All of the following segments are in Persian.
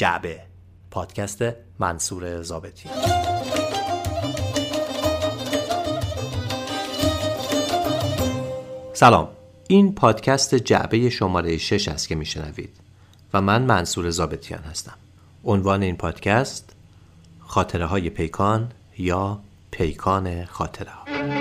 جعبه. پادکست منصور زابطی سلام. این پادکست جعبه شماره 6 است که میشنوید و من منصور زابطیان هستم. عنوان این پادکست خاطره های پیکان یا پیکان خاطره ها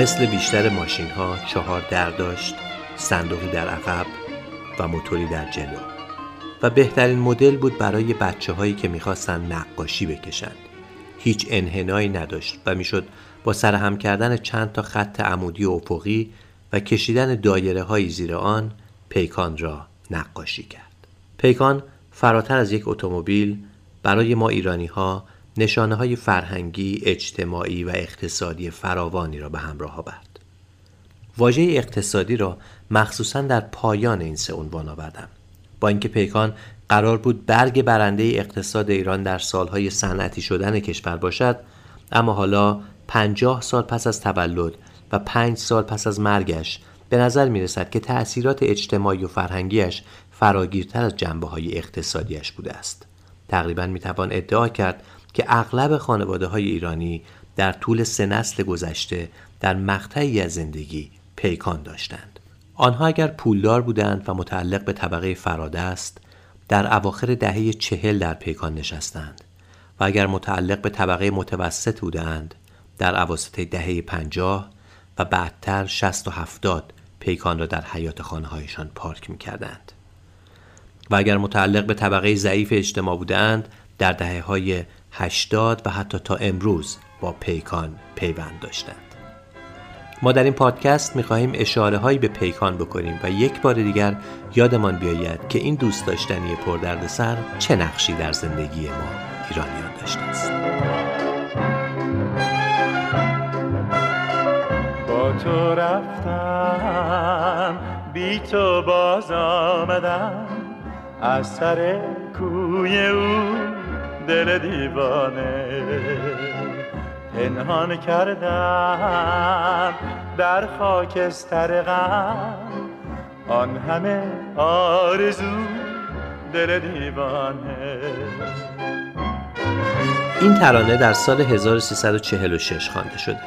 مثل بیشتر ماشین ها چهار در داشت صندوقی در عقب و موتوری در جلو. و بهترین مدل بود برای بچه هایی که می‌خواستن نقاشی بکشند هیچ انحنایی نداشت و می‌شد با سرهم کردن چند تا خط عمودی و افقی و کشیدن دایره های زیر آن پیکان را نقاشی کرد. پیکان فراتر از یک اتومبیل برای ما ایرانی ها نشانه های فرهنگی، اجتماعی و اقتصادی فراوانی را به همراه آورد. واژه اقتصادی را مخصوصا در پایان این سه عنوان آوردم. با اینکه پیکان قرار بود برگ برنده اقتصاد ایران در سالهای صنعتی شدن کشور باشد اما حالا پنجاه سال پس از تولد و پنج سال پس از مرگش به نظر می رسد که تأثیرات اجتماعی و فرهنگیش فراگیرتر از جنبه های اقتصادیش بوده است. تقریبا می توان ادعا کرد که اغلب خانواده های ایرانی در طول سه نسل گذشته در مقطعی از زندگی پیکان داشتند. آنها اگر پولدار بودند و متعلق به طبقه فرادست در اواخر دهه چهل در پیکان نشستند و اگر متعلق به طبقه متوسط بودند در عواسط دهه پنجاه و بعدتر شست و هفتاد پیکان را در حیات خانه هایشان پارک می کردند. و اگر متعلق به طبقه ضعیف اجتماع بودند در دهه های هشتاد و حتی تا امروز با پیکان پیوند داشتند. ما در این پادکست می‌خواهیم اشاره هایی به پیکان بکنیم و یک بار دیگر یادمان بیاید که این دوست داشتنی پردردسر چه نقشی در زندگی ما ایرانیان داشته است. با تو رفتم بی تو باز آمدم از سر کوی او دل دیوانه پنهان کردم در خاکستر غم. آن همه آرزو دل دیوانه. این ترانه در سال 1346 خوانده شده.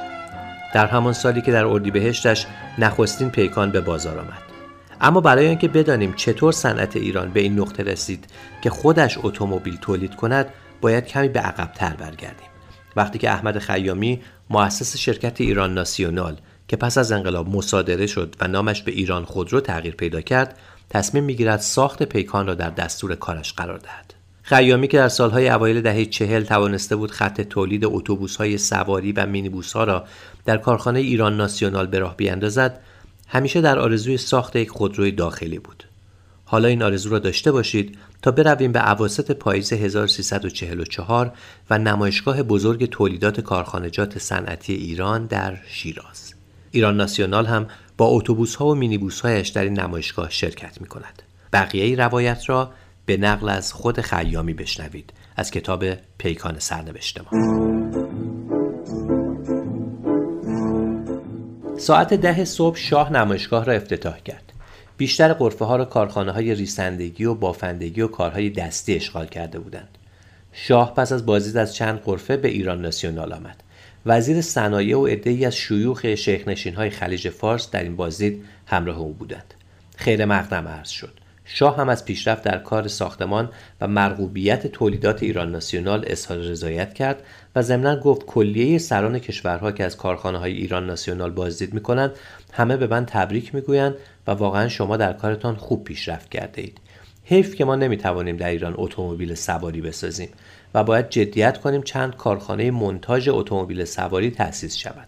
در همان سالی که در اردیبهشتش نخستین پیکان به بازار آمد. اما برای اینکه بدانیم چطور صنعت ایران به این نقطه رسید که خودش اتومبیل تولید کند باید کمی به عقبتر برگردیم. وقتی که احمد خیامی مؤسس شرکت ایران ناسیونال که پس از انقلاب مصادره شد و نامش به ایران خودرو تغییر پیدا کرد تصمیم می‌گیرد ساخت پیکان را در دستور کارش قرار دهد. خیامی که در سالهای اوایل دهه چهل توانسته بود خط تولید های سواری و مینیبوس ها را در کارخانه ایران ناسیونال به راه بیاندازد همیشه در آرزوی ساخت یک خودروی داخلی بود. حالا این آرزو را داشته باشید تا برویم به عواسط پاییز 1344 و نمایشگاه بزرگ تولیدات کارخانجات صنعتی ایران در شیراز. ایران ناسیونال هم با اتوبوس ها و مینیبوس هایش در این نمایشگاه شرکت می کند. بقیه روایت را به نقل از خود خیامی بشنوید از کتاب پیکان سرنوشت ما. ساعت ده صبح شاه نمایشگاه را افتتاح کرد. بیشتر قرفه ها را کارخانه های ریسندگی و بافندگی و کارهای دستی اشغال کرده بودند. شاه پس از بازدید از چند قرفه به ایران ناسیونال آمد. وزیر صنایع و عدهای از شیوخ شیخنشین های خلیج فارس در این بازدید همراه او بودند. خیر مقدم عرض شد. شاه هم از پیشرفت در کار ساختمان و مرغوبیت تولیدات ایران ناسیونال اظهار رضایت کرد و ضمنا گفت کلیه سران کشورها که از کارخانه های ایران ناسیونال بازدید می‌کنند همه به من تبریک می‌گویند و واقعا شما در کارتان خوب پیشرفت کرده اید. حیف که ما نمی‌توانیم در ایران اتومبیل سواری بسازیم و باید جدیت کنیم چند کارخانه منتاج اتومبیل سواری تأسیس شود.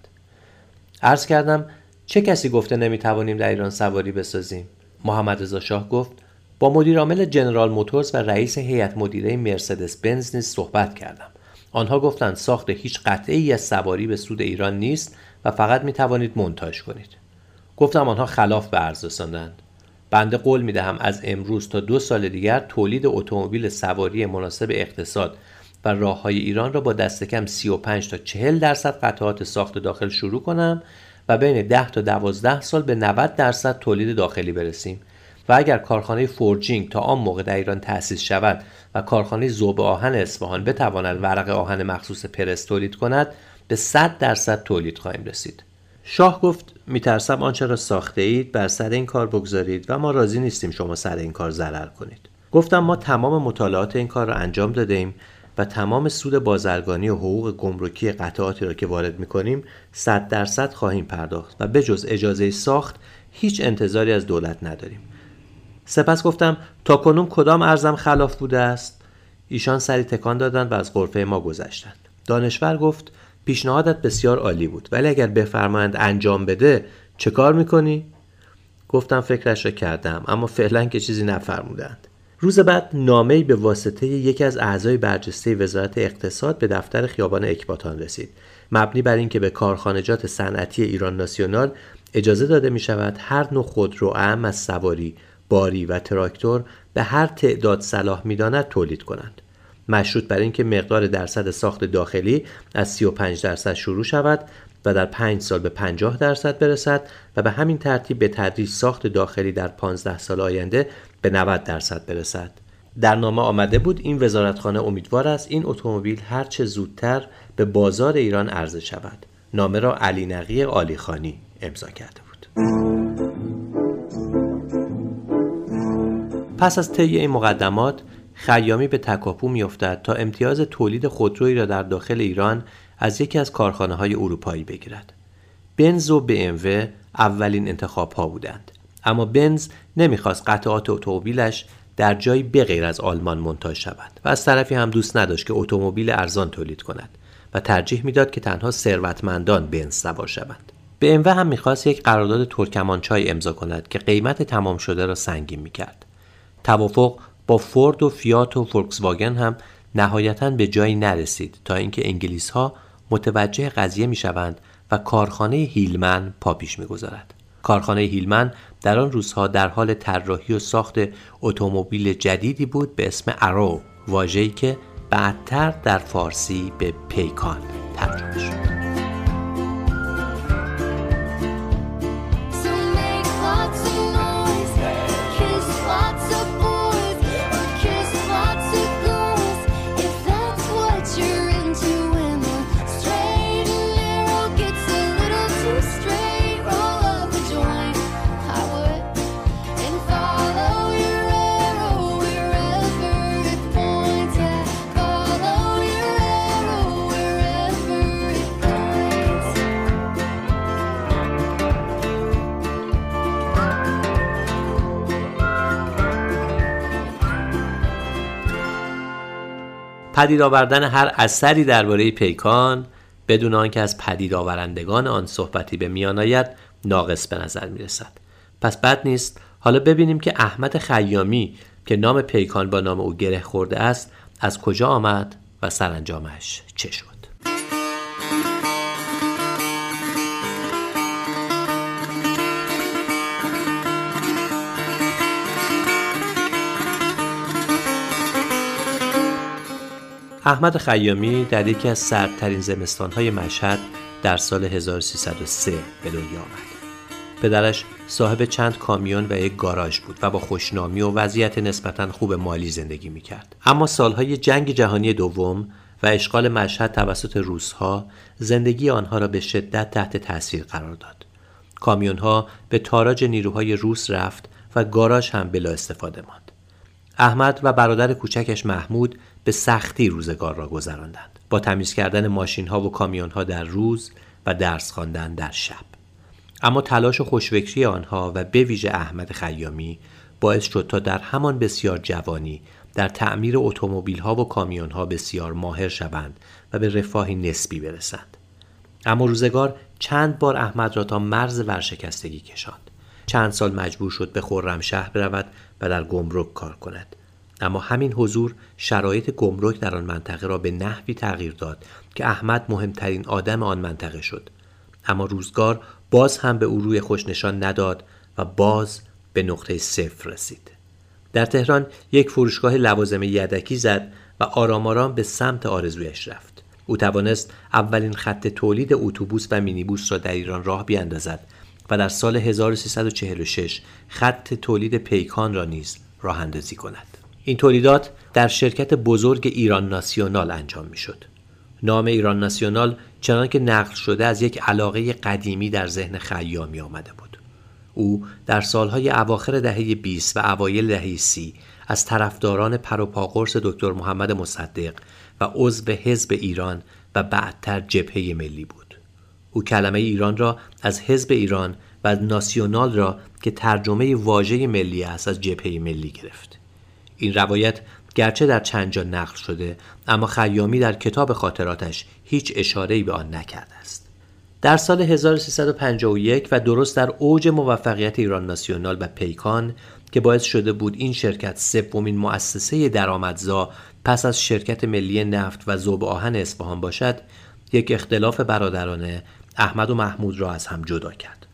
عرض کردم چه کسی گفته نمی‌توانیم در ایران سواری بسازیم؟ محمد رضا شاه گفت با مدیر عامل جنرال موتورز و رئیس هیئت مدیره مرسدس بنز نیز صحبت کردم. آنها گفتند ساخت هیچ قطعه ای از سواری به سود ایران نیست و فقط می توانید منتاج کنید. گفتم آنها خلاف به عرض رساندند. بنده قول می دهم از امروز تا دو سال دیگر تولید اتومبیل سواری مناسب اقتصاد و راه های ایران را با دست کم 35 تا 40 درصد قطعات ساخت داخل شروع کنم و بین 10 تا 12 سال به 90 درصد تولید داخلی برسیم. و اگر کارخانه forging تا آن موقع در ایران تأسیس شود و کارخانه ذوب آهن اصفهان بتواند ورق آهن مخصوص پرس تولید کند به 100 درصد تولید خواهیم رسید. شاه گفت میترسم آنچه را ساخته اید بر سر این کار بگذارید و ما راضی نیستیم شما سر این کار ضرر کنید. گفتم ما تمام مطالعات این کار را انجام داده ایم و تمام سود بازرگانی و حقوق گمرکی قطعاتی را که وارد می‌کنیم 100 درصد خواهیم پرداخت و به جز اجازه ساخت هیچ انتظاری از دولت نداریم. سپس گفتم تا کنون کدام ارزم خلاف بوده است؟ ایشان سری تکان دادند و از غرفه ما گذشتند. دانشور گفت پیشنهادت بسیار عالی بود. ولی اگر بفرمایند انجام بده چه کار می‌کنی؟ گفتم فکرش را کردم اما فعلا که چیزی نفرمودند. روز بعد نامه‌ای به واسطه یکی از اعضای برجسته وزارت اقتصاد به دفتر خیابان اکباتان رسید. مبنی بر اینکه به کارخانجات صنعتی ایران ناسیونال اجازه داده می شود هر نوع خودرو اعم از سواری باری و تراکتور به هر تعداد صلاح می‌داند تولید کنند. مشروط بر اینکه مقدار درصد ساخت داخلی از 35 درصد شروع شود و در 5 سال به 50 درصد برسد و به همین ترتیب به تدریج ساخت داخلی در 15 سال آینده به 90 درصد برسد. در نامه آمده بود این وزارتخانه امیدوار است این اتومبیل هرچه زودتر به بازار ایران عرضه شود. نامه را علی نقی آلیخانی امضا کرده بود. پس از طی این مقدمات خیامی به تکاپو میافتد تا امتیاز تولید خودرویی را در داخل ایران از یکی از کارخانه های اروپایی بگیرد. بنز و BMW اولین انتخاب ها بودند. اما بنز نمی‌خواست قطعات اتومبیلش در جایی بغیر از آلمان منتاج شود و از طرفی هم دوست نداشت که اتومبیل ارزان تولید کند و ترجیح می‌داد که تنها ثروتمندان بنز سوار شوند. BMW هم می‌خواست یک قرارداد ترکمانچای امضا کند که قیمت تمام شده را سنگین می‌کرد. توافق با فورد و فیات و فولکس واگن هم نهایتا به جایی نرسید تا اینکه انگلیس ها متوجه قضیه می شوند و کارخانه هیلمن پا پیش می گذارد. کارخانه هیلمن در آن روزها در حال طراحی و ساخت اتومبیل جدیدی بود به اسم ارو واژه‌ای که بعدتر در فارسی به پیکان ترجمه شد. پدید آوردن هر اثری درباره پیکان بدون آنکه از پدید آورندگان آن صحبتی به میان آید ناقص به نظر می رسد. پس بد نیست حالا ببینیم که احمد خیامی که نام پیکان با نام او گره خورده است از کجا آمد و سرانجامش چه شد احمد خیامی در یکی از سردترین زمستانهای مشهد در سال 1303 به دنیا آمد. پدرش صاحب چند کامیون و یک گاراژ بود و با خوشنامی و وضعیت نسبتا خوب مالی زندگی می کرد. اما سالهای جنگ جهانی دوم و اشغال مشهد توسط روسها زندگی آنها را به شدت تحت تاثیر قرار داد. کامیون ها به تاراج نیروهای روس رفت و گاراژ هم بلا استفاده ماند. احمد و برادر کوچکش محمود به سختی روزگار را گذراندند. با تمیز کردن ماشین ها و کامیون ها در روز و درس خواندن در شب. اما تلاش و خوشفکری آنها و به ویژه احمد خیامی باعث شد تا در همان بسیار جوانی در تعمیر اتومبیل ها و کامیون ها بسیار ماهر شوند و به رفاهی نسبی برسند. اما روزگار چند بار احمد را تا مرز ورشکستگی کشاند. چند سال مجبور شد به خرمشهر برود و در گمرک کار کند. اما همین حضور شرایط گمرک در آن منطقه را به نحوی تغییر داد که احمد مهمترین آدم آن منطقه شد اما روزگار باز هم به او روی خوش نشان نداد و باز به نقطه صفر رسید. در تهران یک فروشگاه لوازم یدکی زد و آرام آرام به سمت آرزویش رفت. او توانست اولین خط تولید اتوبوس و مینیبوس را در ایران راه بیاندازد و در سال 1346 خط تولید پیکان را نیز راه اندازی کند. این تولیدات در شرکت بزرگ ایران ناسیونال انجام می شد. نام ایران ناسیونال چنان که نقل شده از یک علاقه قدیمی در ذهن خیامی آمده بود. او در سالهای اواخر دهه 20 و اوایل دهه 30 از طرفداران پروپاقرس دکتر محمد مصدق و عضو حزب ایران و بعدتر جبهه ملی بود. او کلمه ایران را از حزب ایران و ناسیونال را که ترجمه واژه ملی است از جبهه ملی گرفت. این روایت گرچه در چند جا نقل شده اما خیامی در کتاب خاطراتش هیچ اشاره‌ای به آن نکرده است. در سال 1351 و درست در اوج موفقیت ایران ناسیونال و پیکان که باعث شده بود این شرکت سومین مؤسسه درآمدزا پس از شرکت ملی نفت و ذوب آهن اصفهان باشد یک اختلاف برادرانه احمد و محمود را از هم جدا کرد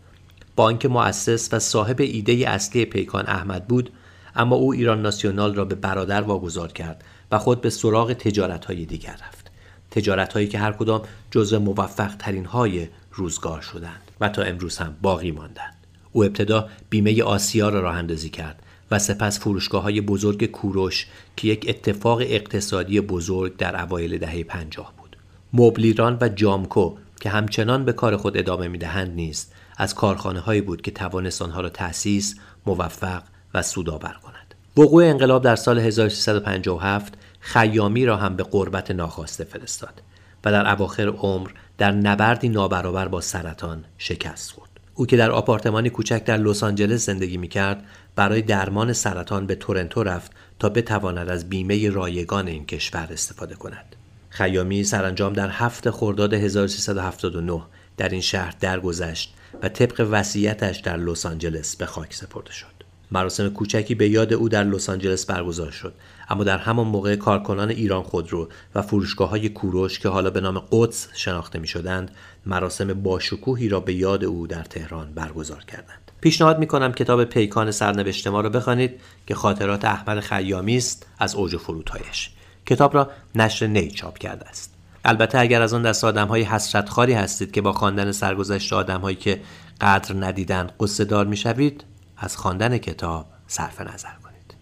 با اینکه مؤسس و صاحب ایده اصلی پیکان احمد بود اما او ایران ناسیونال را به برادر واگذار کرد و خود به سراغ تجارت های دیگر رفت تجارت هایی که هر کدام جزو موفق ترین های روزگار شدند و تا امروز هم باقی ماندند او ابتدا بیمه آسیا را راه اندازی کرد و سپس فروشگاه های بزرگ کوروش که یک اتفاق اقتصادی بزرگ در اوایل دهه پنجاه بود. موبلیران و جامکو که همچنان به کار خود ادامه می‌دهند نیست از کارخانه هایی بود که توانست آنها را تأسیس، موفق و سودآور کند. وقوع انقلاب در سال 1357 خیامی را هم به قربت ناخواسته فرستاد و در اواخر عمر در نبردی نابرابر با سرطان شکست خورد. او که در آپارتمانی کوچک در لس آنجلس زندگی می کرد برای درمان سرطان به تورنتو رفت تا بتواند از بیمه رایگان این کشور استفاده کند. خیامی سرانجام در هفت خرداد 1379 در این شهر درگذشت و طبق وصیتش در لس آنجلس به خاک سپرده شد. مراسم کوچکی به یاد او در لس آنجلس برگزار شد. اما در همان موقع کارکنان ایران خودرو و فروشگاه های کوروش که حالا به نام قدس شناخته می شدند مراسم باشکوهی را به یاد او در تهران برگزار کردند. پیشنهاد می کنم کتاب پیکان سرنوشت ما را بخوانید که خاطرات احمد خیامی است از اوج فرودهایش کتاب را نشر نی چاپ کرده است. البته اگر از آن دست حسرت خاری هستید که با خواندن سرگذشت آدم هایی که قدر ندیدن قصه دار می شوید از خواندن کتاب صرف نظر کنید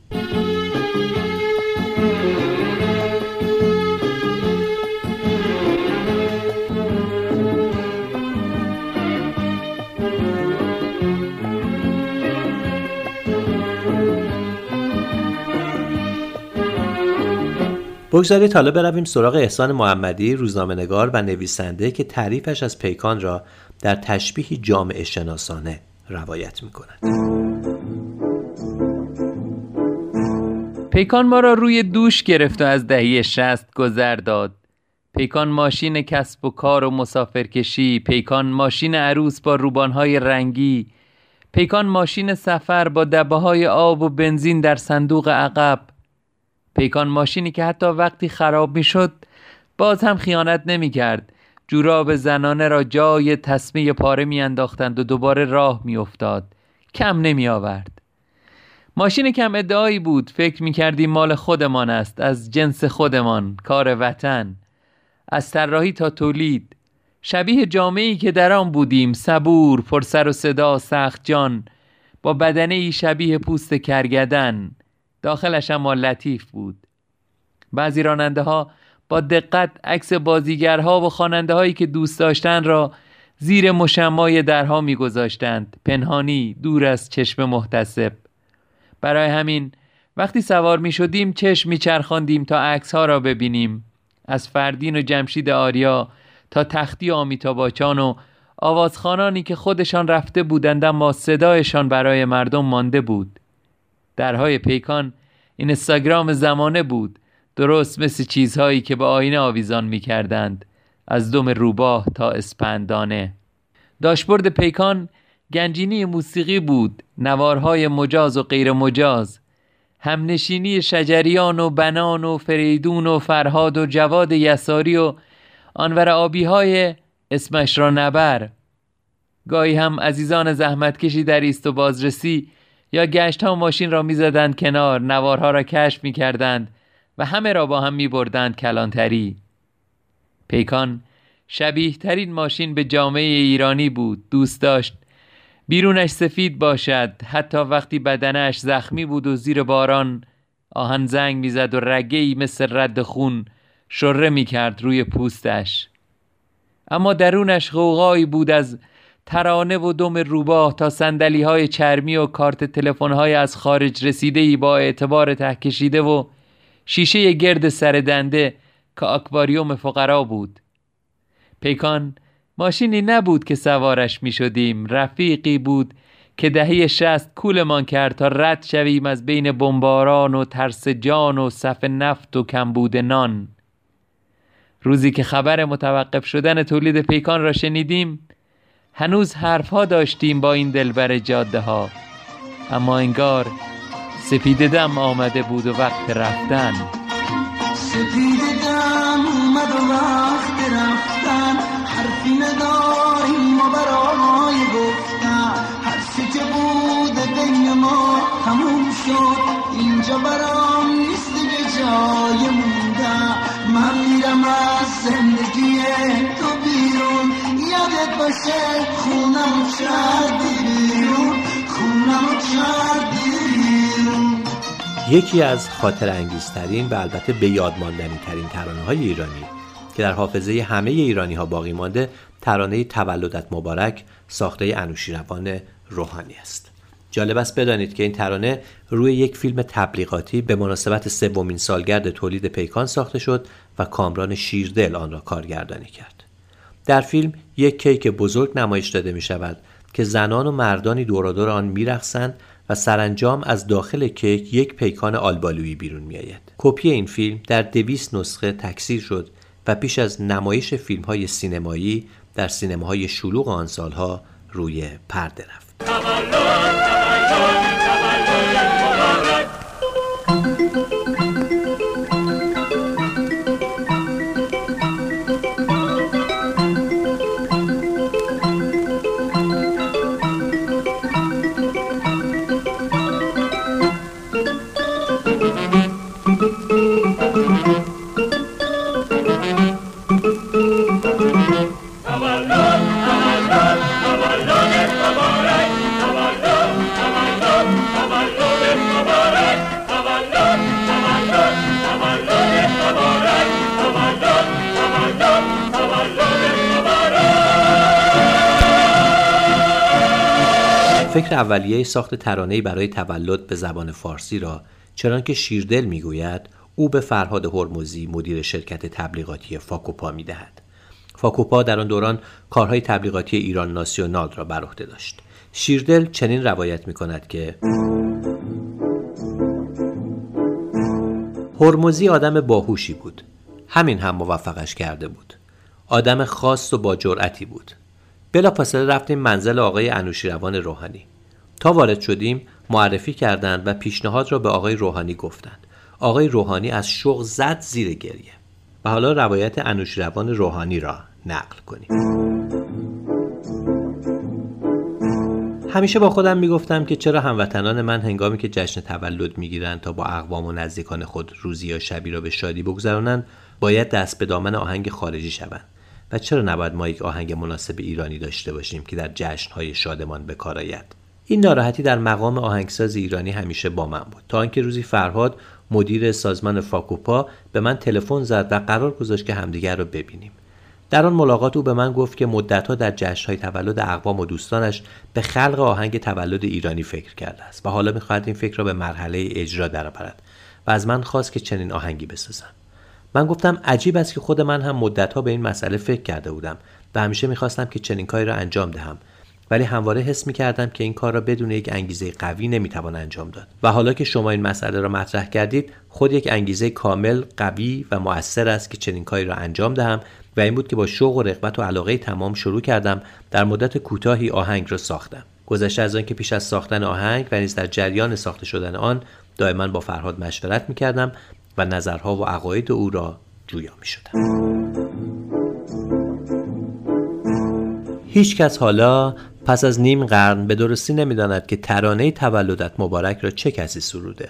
بگذارید حالا برویم سراغ احسان محمدی روزنامه نگار و نویسنده که تعریفش از پیکان را در تشبیهی جامعه شناسانه روایت می کند. پیکان ما را روی دوش گرفت و از دهی شست گذر داد. پیکان ماشین کسب و کار و مسافرکشی پیکان ماشین عروس با روبانهای رنگی پیکان ماشین سفر با دبه های آب و بنزین در صندوق عقب پیکان ماشینی که حتی وقتی خراب می شد باز هم خیانت نمی کرد جوراب زنانه را جای تصمیه پاره می انداختند و دوباره راه می افتاد کم نمی آورد ماشین کم ادعایی بود. فکر می کردیم مال خودمان است. از جنس خودمان. کار وطن. از طراحی تا تولید. شبیه جامعی که در آن بودیم. صبور پرسر و صدا سخت جان. با بدنه ای شبیه پوست کرگدن. داخلش اما لطیف بود. بعضی راننده ها با دقت عکس بازیگرها و خواننده هایی که دوست داشتن را زیر مشمای درها میگذاشتند. پنهانی دور از چشم محتسب. برای همین وقتی سوار می شدیم چشم می چرخاندیم تا عکس ها را ببینیم. از فردین و جمشید آریا تا تختی آمیتاباچان و آوازخانانی که خودشان رفته بودند اما صدایشان برای مردم مانده بود. درهای پیکان این استاگرام زمانه بود درست مثل چیزهایی که به آینه آویزان می کردند از دم روباه تا اسپندانه. داشبورد پیکان گنجینی موسیقی بود نوارهای مجاز و غیر مجاز. همنشینی شجریان و بنان و فریدون و فرهاد و جواد یساری و آنور آبی های اسمش را نبر. گاهی هم عزیزان زحمتکشی در ایست و بازرسی یا گشت ها ماشین را می‌زدند کنار نوارها را کشف می کردند و همه را با هم می بردند کلانتری. پیکان شبیه ترین ماشین به جامعه ایرانی بود دوست داشت بیرونش سفید باشد. حتی وقتی بدنش زخمی بود و زیر باران آهن زنگ می‌زد و رگه مثل رد خون شره می کرد روی پوستش. اما درونش غوغایی بود از ترانه و دم روباه تا سندلی های چرمی و کارت تلفن های از خارج رسیده ای با اعتبار ته کشیده و شیشه گرد سر دنده که اکواریوم فقرا بود. پیکان ماشینی نبود که سوارش می شدیم رفیقی بود که دهه شست کولمان کرد تا رد شویم از بین بمباران و ترس جان و صف نفت و کمبود نان. روزی که خبر متوقف شدن تولید پیکان را شنیدیم هنوز حرفها داشتیم با این دلبر جاده ها اما انگار سپید دم آمده بود و وقت رفتن. سپید دم اومد و وقت رفتن. حرفی نداریم و برای گفتن حرفی که بود بین ما تموم شد. اینجا برام نیست دیگه جای موندن. من میرم از زندگی تو بیرون. یادت باشه خونم کردی بیرون. خونم کردی بیرون. یکی از خاطر انگیزترین و البته به یاد ماندنی ترین ترانه های ایرانی. که در حافظه همه ایرانی ها باقی مانده ترانه تولدت مبارک ساخته انوشیروان روحانی است جالب است بدانید که این ترانه روی یک فیلم تبلیغاتی به مناسبت سومین سالگرد تولید پیکان ساخته شد و کامران شیردل آن را کارگردانی کرد در فیلم یک کیک بزرگ نمایش داده می شود که زنان و مردانی دورادور آن میرقصند و سرانجام از داخل کیک یک پیکان آلبالویی بیرون می آید. کپی این فیلم در دویست نسخه تکثیر شد و پیش از نمایش فیلم های سینمایی در سینماهای شلوغ آن سالها روی پرده رفت. فکر اولیه ساخت ترانه‌ای برای تولد به زبان فارسی را چنانکه شیردل می‌گوید او به فرهاد هرمزی مدیر شرکت تبلیغاتی فاکوپا می‌دهد. فاکوپا در آن دوران کارهای تبلیغاتی ایران ناسیونال را بر عهده داشت. شیردل چنین روایت می کند که هرمزی آدم باهوشی بود. همین هم موفقش کرده بود. آدم خاص و با جرأتی بود. بلافاصله رفتیم منزل آقای انوشیروان روحانی. تا وارد شدیم معرفی کردند و پیشنهاد را به آقای روحانی گفتند. آقای روحانی از شوق زد زیر گریه. و حالا روایت انوشیروان روحانی را نقل کنیم. همیشه با خودم می‌گفتم که چرا هموطنان من هنگامی که جشن تولد می‌گیرند تا با اقوام و نزدیکان خود روزی یا شبی را به شادی بگذرانند باید دست به دامن آهنگ خارجی شوند. و چرا نباید ما یک آهنگ مناسب ایرانی داشته باشیم که در جشنهای شادمان به کار آید؟ این ناراحتی در مقام آهنگساز ایرانی همیشه با من بود. تا اینکه روزی فرهاد مدیر سازمان فاکوپا به من تلفن زد و قرار گذاشت که همدیگر را ببینیم. در آن ملاقات او به من گفت که مدتها در جشنهای تولد اقوام و دوستانش به خلق آهنگ تولد ایرانی فکر کرده است و حالا می‌خواهد این فکر را به مرحله اجرا درآورد و از من خواست که چنین آهنگی بسازم. من گفتم عجیب است که خود من هم مدتها به این مسئله فکر کرده بودم و همیشه می‌خواستم که چنین کاری را انجام دهم. ولی همواره حس می کردم که این کار را بدون یک انگیزه قوی نمی‌توان انجام داد. و حالا که شما این مسئله را مطرح کردید خود یک انگیزه کامل قوی و مؤثر است که چنین کاری را انجام دهم و این بود که با شوق و رغبت و علاقه تمام شروع کردم در مدت کوتاهی آهنگ را ساختم. گذشته از آنکه پیش از ساختن آهنگ و نیز در جریان ساخته شدن آن دائما با فرهاد مشورت می کردم و نظرها و عقاید او را جویا می شدم. هیچ کس حالا پس از نیم قرن به درستی نمی‌داند که ترانه تولدت مبارک را چه کسی سروده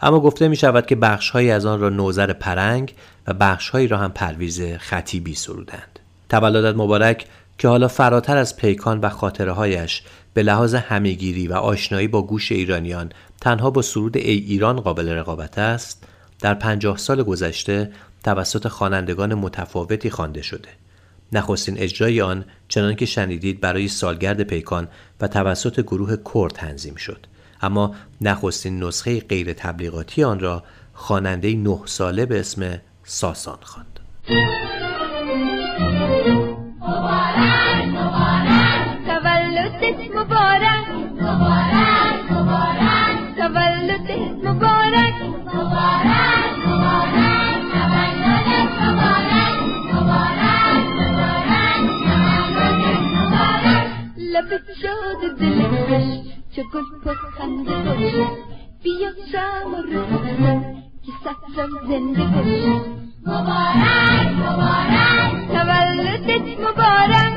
اما گفته می شود که بخشهایی از آن را نوزر پرنگ و بخشهایی را هم پرویز خطیبی سرودند تولدت مبارک که حالا فراتر از پیکان و خاطره هایش به لحاظ همهگیری و آشنایی با گوش ایرانیان تنها با سرود ای ایران قابل رقابت است در پنجاه سال گذشته توسط خوانندگان متفاوتی خوانده شده. نخستین اجرای آن چنان که شنیدید برای سالگرد پیکان و توسط گروه کور تنظیم شد. اما نخستین نسخه غیر تبلیغاتی آن را خواننده نه ساله به اسم ساسان خواند. لبت شاد دل خوش چه گل پر خنده باش بیا شم و که سفرم زنده باش مبارک مبارک تولدت مبارک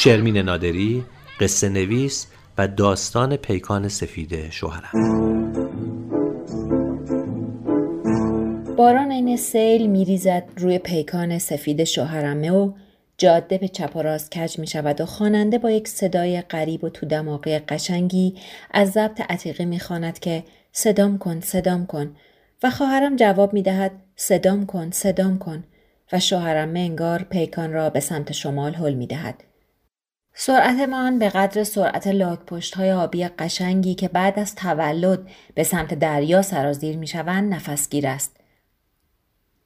شرمین نادری قصه نویس و داستان پیکان سفید شوهرم. باران این سیل میریزد روی پیکان سفید شوهرمه و جاده به چپ و راست کج می شود و خواننده با یک صدای غریب و تو دماغی قشنگی از ضبط عتیقی می خواند که صدام کن صدام کن. و خواهرم جواب می دهد صدام کن صدام کن. و شوهرم انگار پیکان را به سمت شمال حل می دهد. سرعتمان به قدر سرعت لاکپشت های آبی قشنگی که بعد از تولد به سمت دریا سرازیر می شوند نفسگیر است.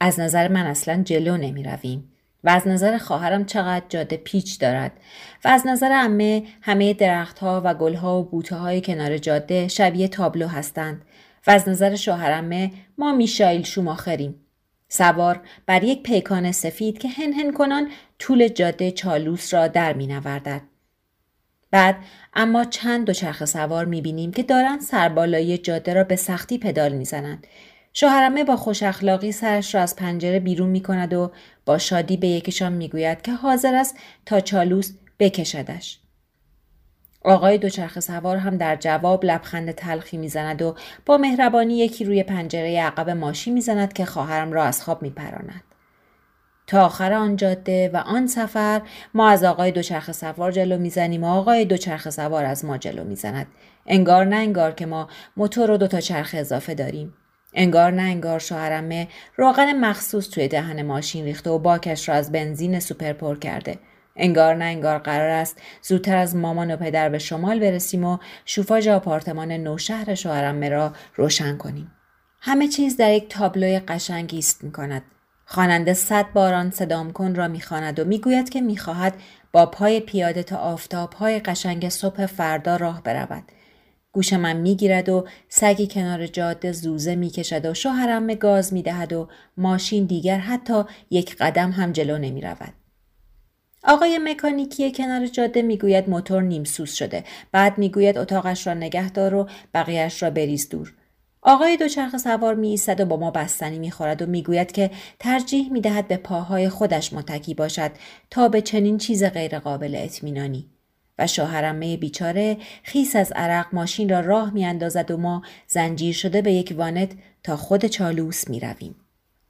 از نظر من اصلا جلو نمی رویم. و از نظر خواهرم چقدر جاده پیچ دارد و از نظر امه همه درختها و گلها و بوته های کنار جاده شبیه تابلو هستند و از نظر شوهرمه ما میشایل شوماخریم سوار بر یک پیکان سفید که هن هن کنان طول جاده چالوس را در می نوردد. بعد اما چند دوچرخه سوار می بینیم که دارند سربالایی جاده را به سختی پدال می زنند. شوهرمه با خوش اخلاقی سرش را از پنجره بیرون می کند و با شادی به یکشان می گوید که حاضر است تا چالوس بکشدش. آقای دوچرخه سوار هم در جواب لبخند تلخی می‌زند و با مهربانی یکی روی پنجره عقب ماشین می‌زند که خواهرم را از خواب میپراند. تا آخر آن جاده و آن سفر ما از آقای دوچرخه سوار جلو می‌زنیم و آقای دوچرخه سوار از ما جلو می‌زند. انگار نه انگار که ما موتور و دوتا چرخ اضافه داریم. انگار نه انگار شوهرمه روغن مخصوص توی دهن ماشین ریخته و باکش را از بنزین سوپر پر کرده. انگار نه انگار قرار است زودتر از مامان و پدر به شمال برسیم و شوفاژ آپارتمان نوشهر شوهرمه را روشن کنیم همه چیز در یک تابلوی قشنگ ایست می کند. خواننده صد باران صدام کن را می‌خواند و می‌گوید که می‌خواهد با پای پیاده تا آفتاب های قشنگ صبح فردا راه برود. گوش من می‌گیرد و سگی کنار جاده زوزه می‌کشد و شوهرم گاز می‌دهد و ماشین دیگر حتی یک قدم هم جلو نمی رود. آقای مکانیکی کنار جاده می‌گوید موتور نیم سوز شده. بعد می‌گوید اتاقش را نگه دار و بقیهش را بریز دور. آقای دوچرخه سوار می ایستد و با ما بستنی می‌خورد و می‌گوید که ترجیح می‌دهد به پاهای خودش متکی باشد تا به چنین چیز غیرقابل اطمینانی. و شوهرمه بیچاره خیس از عرق ماشین را راه میاندازد و ما زنجیر شده به یک وانت تا خود چالوس می رویم.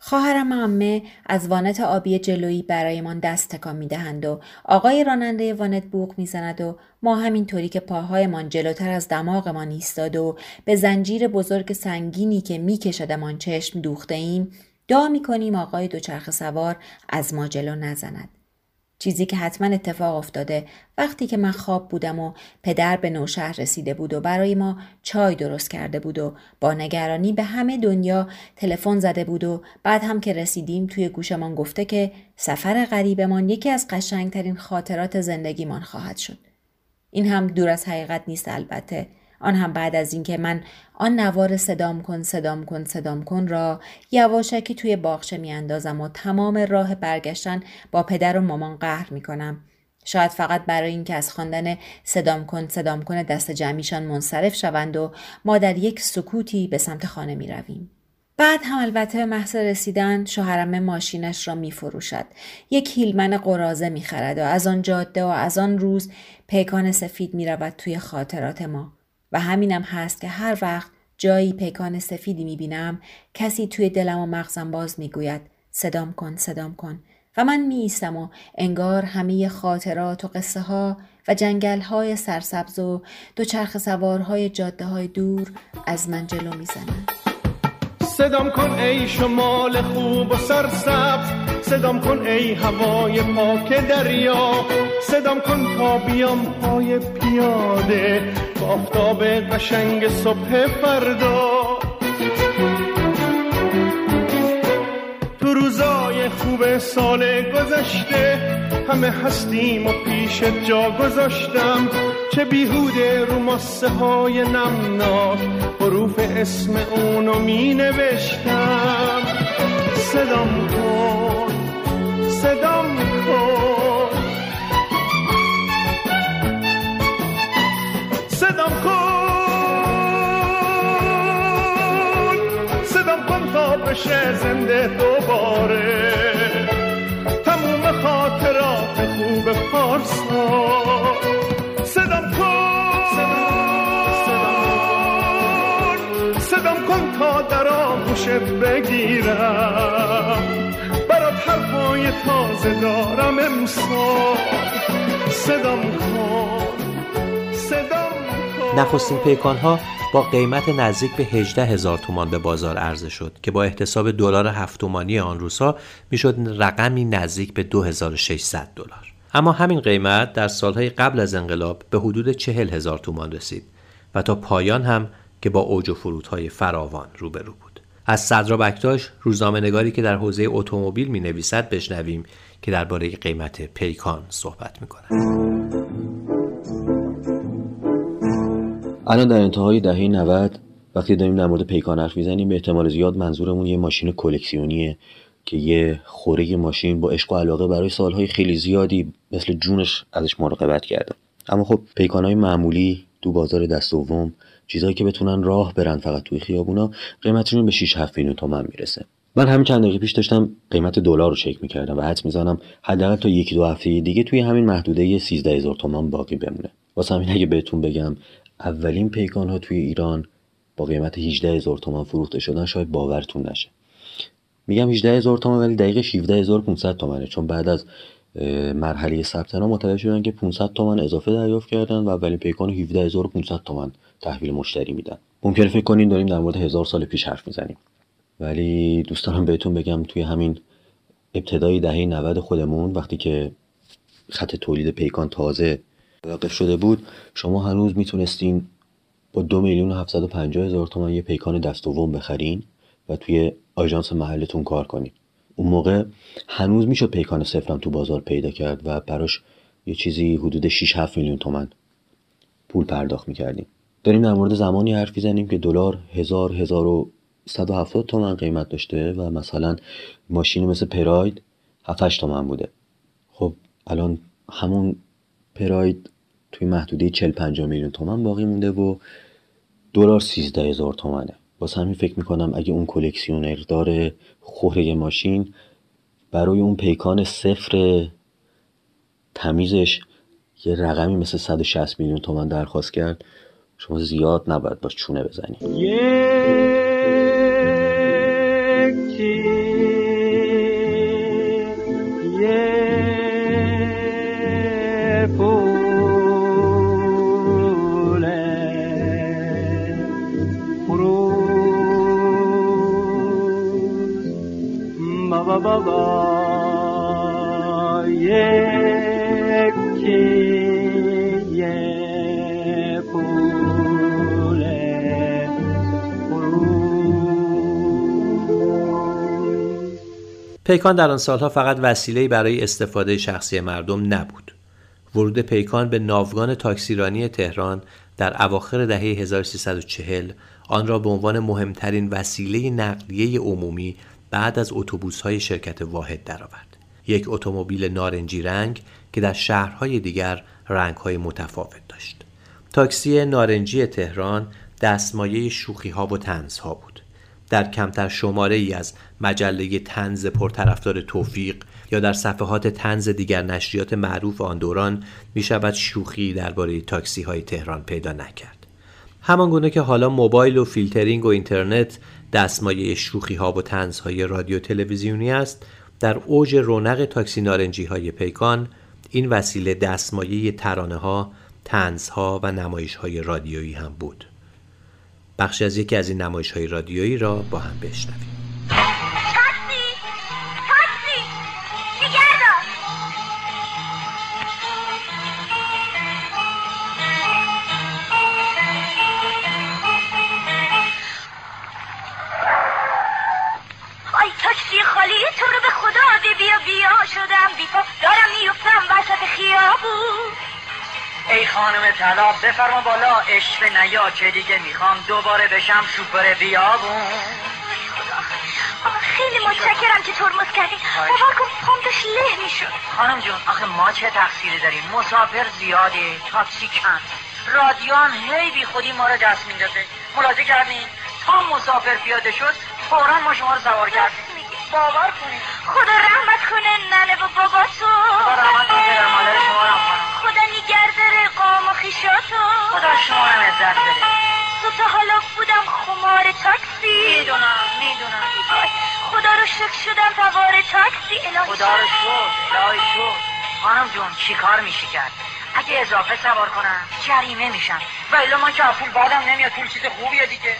خواهرم امه از وانت آبی جلویی برایمان دست تکان می‌دهند و آقای راننده وانت بوق می‌زند و ما همینطوری که پاهایمان جلوتر از دماغمان ایستاده و به زنجیر بزرگ سنگینی که میکشدمان چشم دوخته ایم دعا می‌کنیم آقای دوچرخه سوار از ما جلو نزند. چیزی که حتما اتفاق افتاده وقتی که من خواب بودم و پدر به نوشهر رسیده بود و برای ما چای درست کرده بود و با نگرانی به همه دنیا تلفن زده بود و بعد هم که رسیدیم توی گوشمان گفته که سفر غریبمان یکی از قشنگترین خاطرات زندگیمان خواهد شد. این هم دور از حقیقت نیست البته آن هم بعد از اینکه من آن نوار صدام کن صدام کن صدام کن را یواشکی توی باغچه میاندازم و تمام راه برگشتن با پدر و مامان قهر می‌کنم شاید فقط برای اینکه از خواندن صدام کن صدام کن دست جمعیشان منصرف شوند و ما در یک سکوتی به سمت خانه می رویم. بعد هم البته به محض رسیدن شوهرمه ماشینش را می فروشد. یک هیلمن قرازه می خرد و از آن جاده و از آن روز پیکان سفید می رود توی خاطرات ما. و همینم هست که هر وقت جایی پیکان سفیدی می بینم کسی توی دلم و مغزم باز می گوید صدام کن صدام کن و من می ایستم و انگار همه خاطرات و قصه ها و جنگل های سرسبز و دوچرخ سوارهای جاده های دور از من جلو می زنند. صدام کن ای شمال خوب و سرسبز. صدام کن ای هوای پاک دریا. صدام کن تا بیام پای پیاده. با آفتاب قشنگ صبح فردا. خوب سال گذشته. همه هستیم و پیش جا گذاشتم. چه بیهوده رو ماسه های نمناک. حروف اسم اونو می نوشتم. صدام کن صدام کن. صدام کن صدام کن تا بشه زنده دوباره. تموم خاطرات خوب پارسا صدام کن. صدام کن تا در آغوشت بگیرم. برات حرفای تازه دارم امسال. صدام کن. صدام نخستین پیکان ها با قیمت نزدیک به 18 هزار تومان به بازار عرضه شد که با احتساب دلار هفت تومانی آن روزها می‌شد رقمی نزدیک به 2600 دلار. اما همین قیمت در سالهای قبل از انقلاب به حدود 40 هزار تومان رسید و تا پایان هم که با اوج و فرودهای فراوان روبرو بود. از صدرا بکتاش روزنامه نگاری که در حوزه اتومبیل می نویسد بشنویم که درباره قیمت پیکان صحبت می الان در انتهای دهه 90 وقتی داریم در مورد پیکان حرف می‌زنیم به احتمال زیاد منظورمون یه ماشین کلکسیونیه که یه خوره ماشین با عشق و علاقه برای سالهای خیلی زیادی مثل جونش ازش مراقبت کرده. اما خب پیکانهای معمولی دو بازار دست دوم چیزهایی که بتونن راه برن فقط توی خیابونا قیمتشون به 6 7 میلیون تومن می‌رسه. من همین چند دقیقه پیش داشتم قیمت دلار رو چک می‌کردم و حدس می‌زنم حداقل تا یکی دو هفته دیگه توی همین محدوده 13 هزار تومن باقی بمونه. واسه همین اگه بهتون بگم اولین پیکان ها توی ایران با قیمت 18 هزار تومن فروخته شدن شاید باورتون نشه. میگم 18 هزار تومن ولی دقیق 17500 تومنه چون بعد از مرحله ثبت نام متوجه شدن که 500 تومن اضافه دریافت کردن و اولین پیکان 17500 تومن تحویل مشتری میدن. ممکنه فکر کنین داریم در مورد هزار سال پیش حرف می‌زنیم. ولی دوست دارم بهتون بگم توی همین ابتدای دهه 90 خودمون وقتی که خط تولید پیکان تازه واقف شده بود شما هنوز می‌تونستین با دو میلیون و هفتصد و پنجاه هزار تومن یه پیکان دست دوم بخرین و توی آژانس محلتون کار کنین. اون موقع هنوز می‌شد پیکان صفرم تو بازار پیدا کرد و براش یه چیزی حدود 6 7 میلیون تومن پول پرداخت می‌کردیم. داریم در مورد زمانی حرف می‌زنیم که دلار هزار هزار و 170 تومن قیمت داشته و مثلا ماشینی مثل پراید 7 تومن بوده. خب الان همون پراید توی محدوده 40 50 میلیون تومن باقی مونده و دلار 13 هزار تومنه. واسه همین فکر می‌کنم اگه اون کلکسیونر داره خوره ماشین برای اون پیکان صفر تمیزش یه رقمی مثل 160 میلیون تومن درخواست کرد شما زیاد نباید باش چونه بزنی. یکی پیکان در آن سالها فقط وسیله‌ای برای استفاده شخصی مردم نبود. ورود پیکان به ناوگان تاکسیرانی تهران در اواخر دهه 1340 آن را به عنوان مهمترین وسیله نقلیه عمومی بعد از اتوبوس‌های شرکت واحد درآورد. یک اتومبیل نارنجی رنگ که در شهرهای دیگر رنگهای متفاوت داشت تاکسی نارنجی تهران دستمایه شوخی ها و تنز ها بود در کمتر شماره ای از مجله طنز پرطرفدار توفیق یا در صفحات طنز دیگر نشریات معروف آن دوران می شود شوخی درباره تاکسی های تهران پیدا نکرد. همان گونه که حالا موبایل و فیلترینگ و اینترنت دستمایه شوخی ها و طنز های رادیو تلویزیونی است در اوج رونق تاکسی نارنجی های پیکان این وسیله دستمایه ترانه ها، طنز ها و نمایش های رادیویی هم بود. بخشی از یکی از این نمایش های رادیویی را با هم بشنویم. تو خدا بیا بیا شدم بی پا دارم میفتم وسط خیابون. ای خانم طلا بفرما بالا. عشق نیا که دیگه می‌خوام. دوباره بشم سوپر بیابون. خیلی متشکرم که ترمز کردی باور کن پام داشت له می‌شد. خانم جون آخه ما چه تقصیری داریم؟ مسافر زیاده تاکسی کم رادیو هم هی بی خودی ما رو دست میندازه. ملاحظه کردین؟ تا مسافر پیاده شد فورا ما شما رو سوار کردیم. باور کنید. خدا رحمت کنه ننه و بابا تو. خدا رحمت کنه شما. خدا نگر داره قام و خیشاتو. خدا شما رو عزت بده. تو تا حالا بودم خمار تاکسی. می‌دونم می‌دونم. خدا رو شکر شدم سوار تاکسی. الهی خدا رو شکر. الهی شکر. خانم جون چی کار میشی کرد؟ اگه اضافه سوار کنم جریمه میشم. و الا من که پول بعدم نمیاد پول چیز خوبیه دیگه.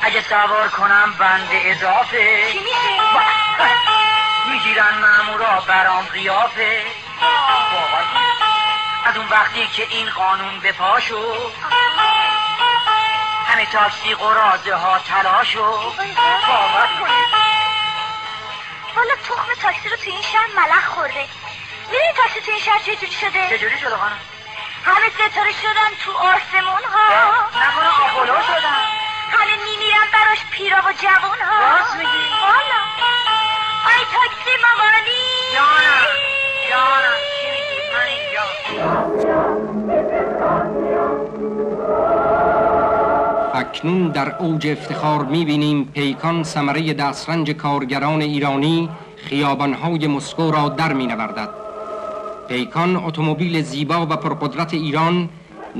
اگه سوار کنم بند اضافه. چی میشه؟ می‌گیرن مامورا برام قیافه. از اون وقتی که این قانون به پا شد همه تاکسی قرازه ها تلا شد. باور کنید. والا تخم تاکسی رو تو این شهر ملخ خورده. می‌دونی تاکسی تو این شهر چجوری شده؟ چجوری شده خانم؟ همه ستاره شدن تو آسمون ها. نکنه آپولو شدن. همه میمیرن براش پیرا و جوون ها. راست میگی؟ والا. آی تاکسی مامانی. جانم جانم. اکنون در اوج افتخار می‌بینیم پیکان ثمره دسترنج کارگران ایرانی خیابانهای مسکو را در مینوردد. پیکان اتومبیل زیبا و پرقدرت ایران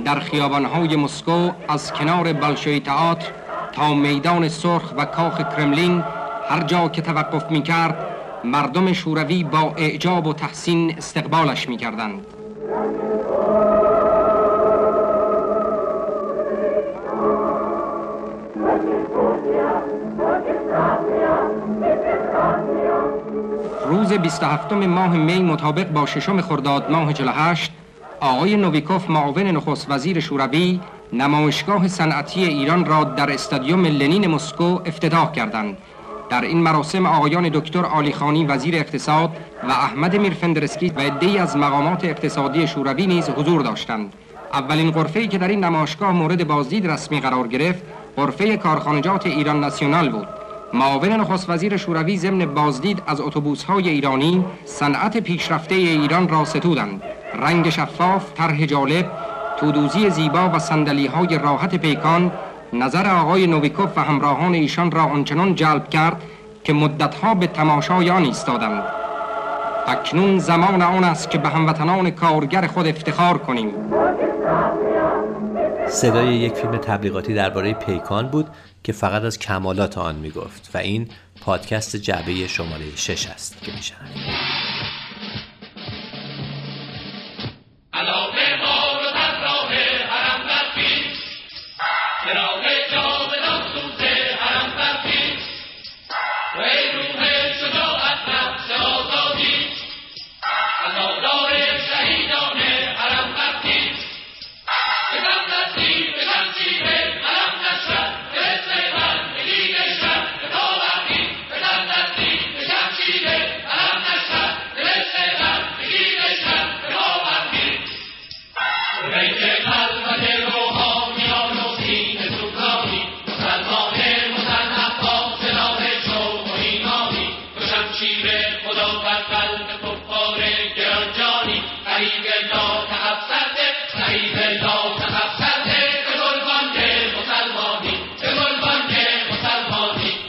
در خیابانهای مسکو از کنار بلشوی تئاتر تا میدان سرخ و کاخ کرملین هر جا که توقف می‌کرد مردم شوروی با اعجاب و تحسین استقبالش می‌کردند. روز 27 ماه می مطابق با ششم خرداد ماه 48 آقای نویکوف معاون نخست وزیر شوروی نمایشگاه صنعتی ایران را در استادیوم لنین مسکو افتتاح کردند. در این مراسم آقایان دکتر آلیخانی وزیر اقتصاد و احمد میرفندرسکی و عده‌ای از مقامات اقتصادی شوروی نیز حضور داشتند. اولین غرفه‌ای که در این نمایشگاه مورد بازدید رسمی قرار گرفت غرفه کارخانجات ایران ناسیونال بود. معاون نخست وزیر شوروی ضمن بازدید از اتوبوس‌های ایرانی صنعت پیشرفته ایران را ستودند. رنگ شفاف طرح جالب تودوزی زیبا و صندلی‌های راحت پیکان نظر آقای نویکوف و همراهان ایشان را آنچنان جلب کرد که مدتها به تماشای آن ایستادند. اکنون زمان آن است که به هموطنان کارگر خود افتخار کنیم. صدای یک فیلم تبلیغاتی درباره پیکان بود که فقط از کمالات آن می‌گفت و این پادکست جعبه شماره 6 است که میشنوید.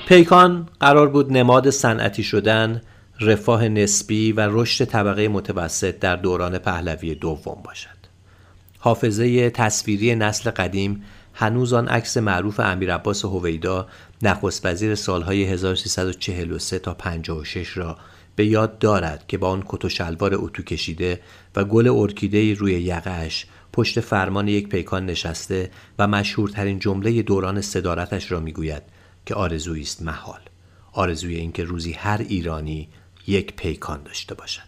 پیکان قرار بود نماد صنعتی شدن رفاه نسبی و رشد طبقه متوسط در دوران پهلوی دوم باشد. حافظه تصویری نسل قدیم هنوز آن عکس معروف امیر عباس هویدا نخست وزیر سالهای 1343 تا 56 را به یاد دارد که با آن کت و شلوار اتو کشیده و گل ارکیده روی یقش پشت فرمان یک پیکان نشسته و مشهورترین جمله دوران صدارتش را می‌گوید. که آرزویی است محال. آرزوی اینکه روزی هر ایرانی یک پیکان داشته باشد.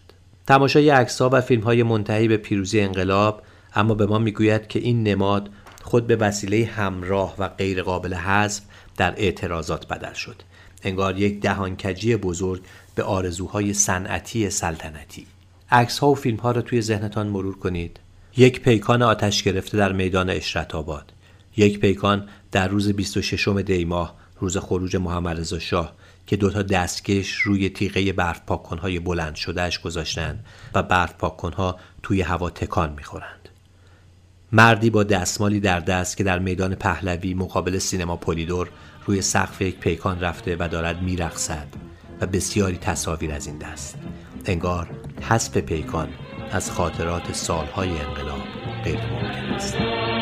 تماشای عکسها و فیلم های منتهی به پیروزی انقلاب اما به ما می‌گوید که این نماد خود به وسیله همراه و غیر قابل حذف در اعتراضات بدل شد. انگار یک دهانکجی بزرگ به آرزوهای صنعتی سلطنتی. عکس ها و فیلم ها را توی ذهنتان مرور کنید. یک پیکان آتش گرفته در میدان اشرت آباد. یک پیکان در روز 26 دیماه روز خروج محمد رضا شاه که دوتا دستکش روی تیغه برف پاکنهای بلند شدهش گذاشتند و برف پاکنها توی هوا تکان می‌خورند. مردی با دستمالی در دست که در میدان پهلوی مقابل سینما پولیدور روی سقف یک پیکان رفته و دارد میرقصد و بسیاری تصاویر از این دست انگار حذف پیکان از خاطرات سالهای انقلاب غیر ممکن است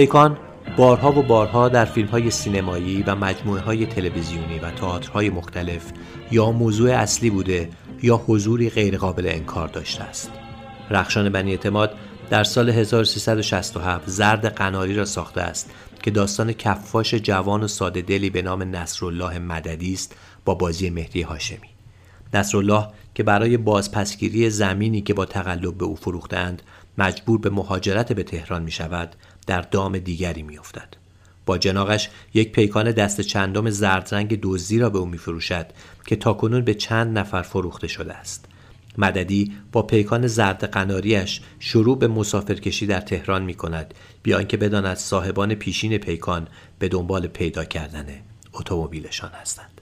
پیکان بارها و بارها در فیلم های سینمایی و مجموعه های تلویزیونی و تئاترهای مختلف یا موضوع اصلی بوده یا حضوری غیرقابل انکار داشته است. رخشان بنی اعتماد در سال 1367 زرد قناری را ساخته است که داستان کفاش جوان و ساده دلی به نام نصرالله مددی است با بازی مهدی هاشمی. نصرالله که برای بازپسگیری زمینی که با تقلب به او فروختند مجبور به مهاجرت به تهران می شود در دام دیگری می افتد. با جناقش یک پیکان دست چندم زردرنگ دزدی را به او می فروشد که تاکنون به چند نفر فروخته شده است. مددی با پیکان زرد قناریش شروع به مسافرکشی در تهران می کند بیان که بداند صاحبان پیشین پیکان به دنبال پیدا کردن اتومبیلشان هستند.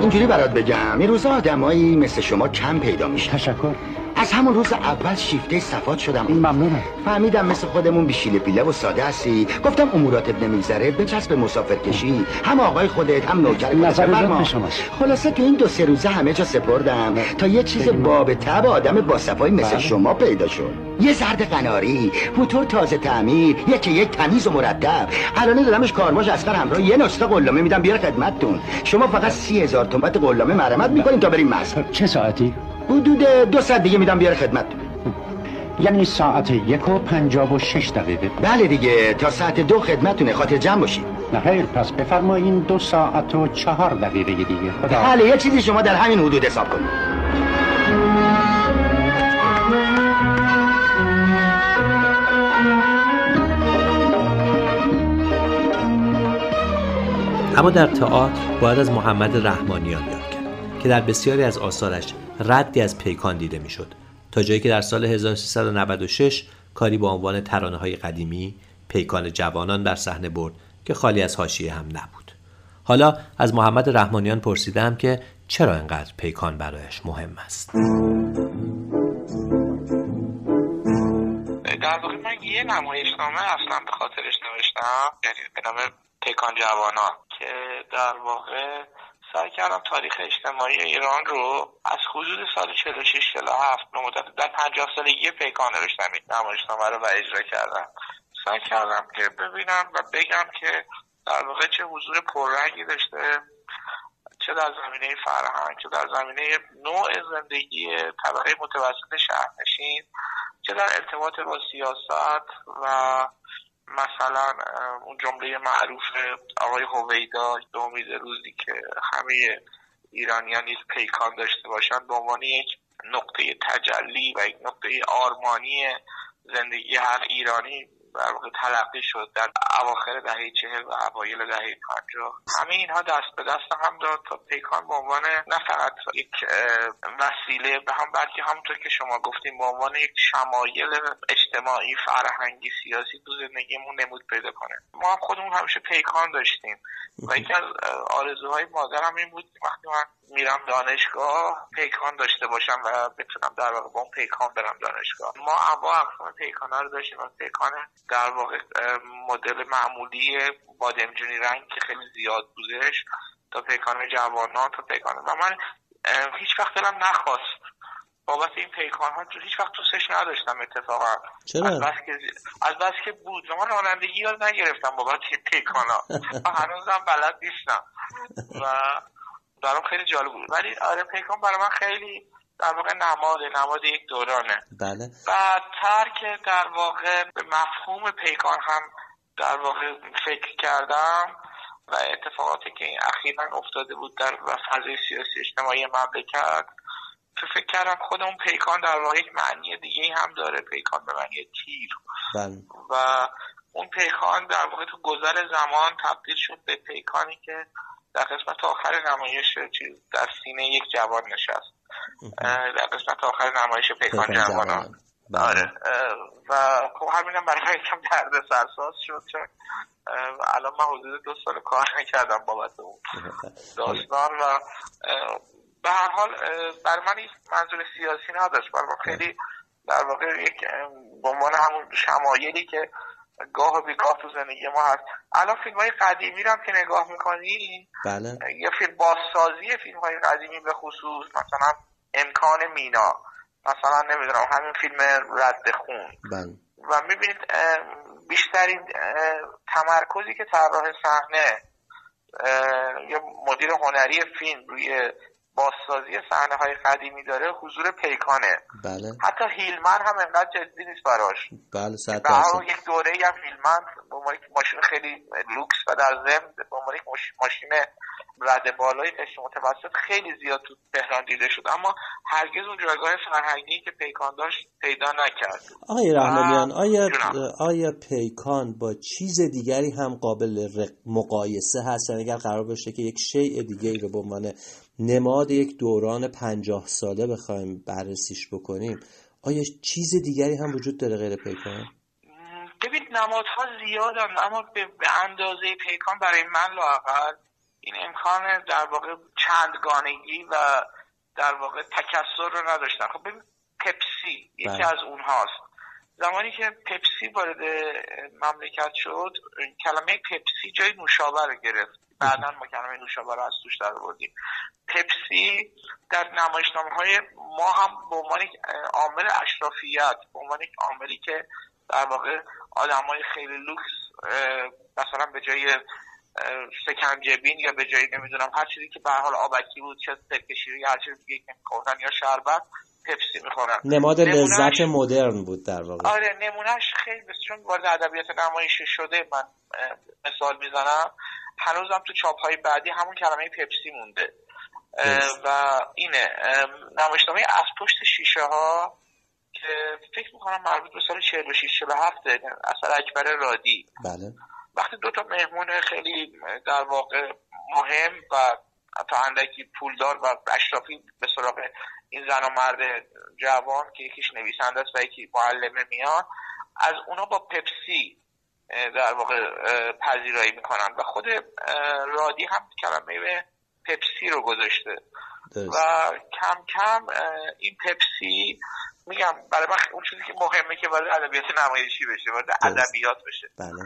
اینجوری برات بگم این روزا آدمایی مثل شما کم پیدا میشه تشکر از همون روز اول شیفته صفات شدم. ممنونم فهمیدم مثل خودمون بیشیل پیله و ساده هستی. گفتم اموراتت نمیگذره بچسب مسافر کشی. هم آقای خودت هم نوکر نظر خلاصه تو این دو سه روزه همه جا سپردم. تا یه چیز باب تب آدم با صفای مثل بله. شما پیدا شد. یه زرد قناری موتور تازه تعمیر یکی یک تمیز و مرتب. الان دادمش کارواش اسقر همراه یه نسخه قلمه میدم بیار خدمتتون. شما فقط سی هزار تومت قلمه مرمت می‌کنین تا بریم مصر. چه ساعتی؟ حدود دو ساعت دیگه میدم بیاره خدمت. یعنی ساعت یک و پنجاب و شش دقیقه. بله دیگه تا ساعت دو خدمتونه خاطر جمع باشید نه خیر پس بفرمایین دو ساعت و چهار دقیقه دیگه. خدا بله یه چیزی شما در همین حدود حساب کنید اما در تئاتر باید از محمد رحمانیان یاد کرد که در بسیاری از آثارش ردی از پیکان دیده می‌شد. تا جایی که در سال 1396 کاری با عنوان ترانه های قدیمی پیکان جوانان در صحنه برد که خالی از حاشیه هم نبود. حالا از محمد رحمانیان پرسیدم که چرا انقدر پیکان برایش مهم است؟ در واقع من یه نمایشنامه اصلا به خاطرش نوشتم یعنی به نام پیکان جوانان که در واقع سعی کردم تاریخ اجتماعی ایران رو از حدود سال 46 47 به مدت در 50 سالگی پیکان نوشتم این نمایشنامه رو و اجرا کردم. سعی کردم که ببینم و بگم که در واقع چه حضور پررنگی داشته چه در زمینه فرهنگ چه در زمینه نوع زندگی طبقه متوسط شهرنشین چه در ارتباط با سیاست و مثلا اون جمله معروف آقای هویدا به امید روزی که همه ایرانیان یک پیکان داشته باشند به عنوان یک نقطه تجلی و یک نقطه آرمانی زندگی هر ایرانی در واقع تلقی شد در اواخر دهه چهل و اوایل دهه پنجاه. همه اینها دست به دست هم داد تا پیکان به عنوان نه فقط یک وسیله به هم بلکه همونطور که شما گفتیم به عنوان یک شمایل اجتماعی فرهنگی سیاسی تو زندگیمون نمود پیدا کنه. ما هم خودمون همیشه پیکان داشتیم. و یکی از آرزوهای مادرم این بود وقتی من میرم دانشگاه پیکان داشته باشم و بتونم در واقع با اون پیکان برم دانشگاه. ما انواع اقسام پیکان رو داشتیم پیکان در واقع مدل معمولی بادمجونی رنگ که خیلی زیاد بودش تا پیکان جوانان تا پیکان و من هیچ وقت دلم نخواست. بابت این پیکان ها هیچ وقت دوستش نداشتم اتفاقا. چرا؟ از بس که از بس که بود. و من رانندگی یاد نگرفتم بابت پیکان ها. هنوزم بلد نیستم. و برام خیلی جالب بود. ولی آره پیکان برای من خیلی در واقع نماد نماد یک دورانه. بله. بعدتر که در واقع به مفهوم پیکان هم در واقع فکر کردم و اتفاقاتی که این اخیرا افتاده بود در فضای سیاسی اجتماعی مملکت که فکر کردم خود اون پیکان در واقع یک معنی دیگه هم داره. پیکان به معنی تیر. بله. و اون پیکان در واقع تو گذر زمان تبدیل شد به پیکانی که در قسمت آخر نمایش چیز در سینه یک جوان نشست. در قسمت آخر نمایش پیکان جوانان آره. و خب همینم برای یکم درد سرساز شد چون الان من حدود دو سال کار نکردم بابت اون داستان و به هر حال برای من منظور سیاسی نداشت. من خیلی در واقع یک به عنوان همون شمایلی که گاه و بیگاه تو زندگی ما هست. الان فیلم های قدیمی رو هم که نگاه می‌کنی بله. یا فیلم بازسازی فیلم های قدیمی به خصوص مثلا امکان مینا. مثلا نمی‌دونم همین فیلم رد خون. بله. و می‌بینید بیشترین تمرکزی که طراح صحنه یا مدیر هنری فیلم روی بازسازی صحنه های قدیمی داره حضور پیکانه. بله. حتی هیلمن هم انقدر جدی نیست براش. بله صد درصد. یک دوره هم هیلمن به عنوان یک ماشین خیلی لوکس و در ضمن به عنوان ماشین رد بالای قشر متوسط خیلی زیاد تو تهران دیده شد. اما هرگز اون جایگاه فرهنگی که پیکان داشت پیدا نکرد. آقای رحمانیان آیا. آیا پیکان با چیز دیگری هم قابل مقایسه هست؟ یعنی اگر قرار باشه که یک شیء دیگری رو به عنوان نماد یک دوران پنجاه ساله بخوایم بررسیش بکنیم آیا چیز دیگری هم وجود داره غیر پیکان؟ ببین نمادها زیادن اما به, اندازه پیکان برای من لاقل این امکان در واقع چندگانگی و در واقع تکسر رو نداشتن خب ببین پپسی یکی بله. از اونهاست زمانی که پپسی وارد مملکت شد کلمه پپسی جای نوشابه رو گرفت بعدا ما کلمه نوشابه از توش در آوردیم. پپسی در نمایشنامه های ما هم به عنوان یک عامل اشرافیت به عنوان یک عاملی که در واقع آدم های خیلی لوکس مثلا به جای سکنجبین یا به جای نمی‌دونم هر چیزی که به حال آبکی بود چه سرکه شیری یا هر چیز دیگه که یا شربت پپسی می‌خورن. نماد لذت مدرن بود در واقع. آره نمونهش خیلی بس چون وارد ادبیات نمایشی شده من مثال می‌زنم. هنوزم تو چاپ های بعدی همون کلمه پپسی مونده. و اینه نمایشنامه از پشت شیشه ها که فکر می‌کنم مربوط به سال 46 47 اثر اکبر رادی. بله. وقتی دو تا مهمون خیلی در واقع مهم و تا اندکی پولدار و اشرافی به سراغ این زن و مرد جوان که یکیش نویسنده است و یکی معلمه میان از اونا با پپسی در واقع پذیرایی می‌کنن و خود رادی هم کلمه پپسی رو گذاشته. و کم کم این پپسی میگم برای من اون چیزی که مهمه که وارد ادبیات نمایشی بشه وارد ادبیات بشه. بله.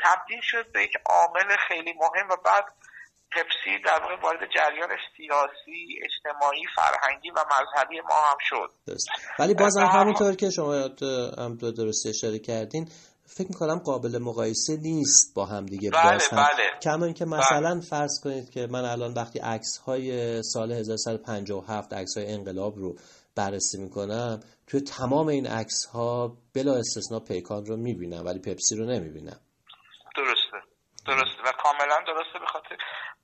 تبدیل شد به یک عامل خیلی مهم و بعد پپسی در واقع وارد جریان سیاسی اجتماعی فرهنگی و مذهبی ما هم شد. ولی بازم همونطور که شما هم درست اشاره کردین فکر می‌کنم قابل مقایسه نیست با هم دیگه بله باز هم. بله. کما اینکه مثلا فرض کنید که من الان وقتی عکس های سال 1157 عکس های انقلاب رو بررسی می‌کنم توی تمام این عکس ها بلا استثنا پیکان رو می‌بینم ولی پپسی رو نمی‌بینم. درسته. درسته. و کاملا درسته به خاطر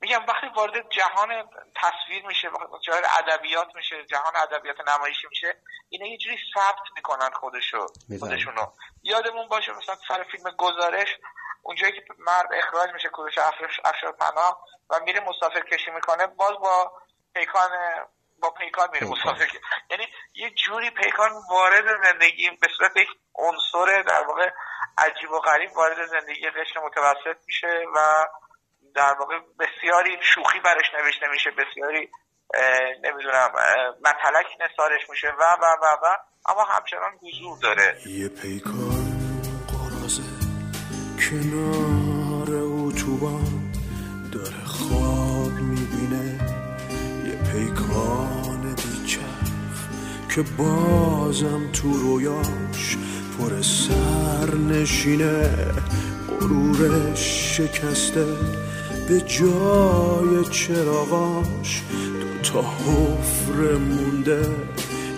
میگم وقتی وارد جهان تصویر میشه جهان ادبیات میشه جهان ادبیات نمایشی میشه اینا یه جوری ثبت می‌کنن خودشو خودشونو. یادمون باشه مثلا سر فیلم گزارش اونجایی که مرد اخراج میشه کوروش افشار پناه و میره مسافر کشی می‌کنه باز با پیکان با پیکان میره مسافر یعنی یه جوری پیکان وارد زندگی به صورت یک عنصر در واقع عجیب و غریب وارد زندگی قشر متوسط میشه و در واقع بسیاری شوخی برش نوشته میشه بسیاری نمی‌دونم مطلق نثارش میشه و و و و اما همچنان حضور داره. یه پیکان قرازه کنار اتوبان داره خواب می‌بینه. یه پیکان بیچرف که بازم تو رویاش پر سر نشینه غرورش شکسته. به جای چراغاش دو تا مونده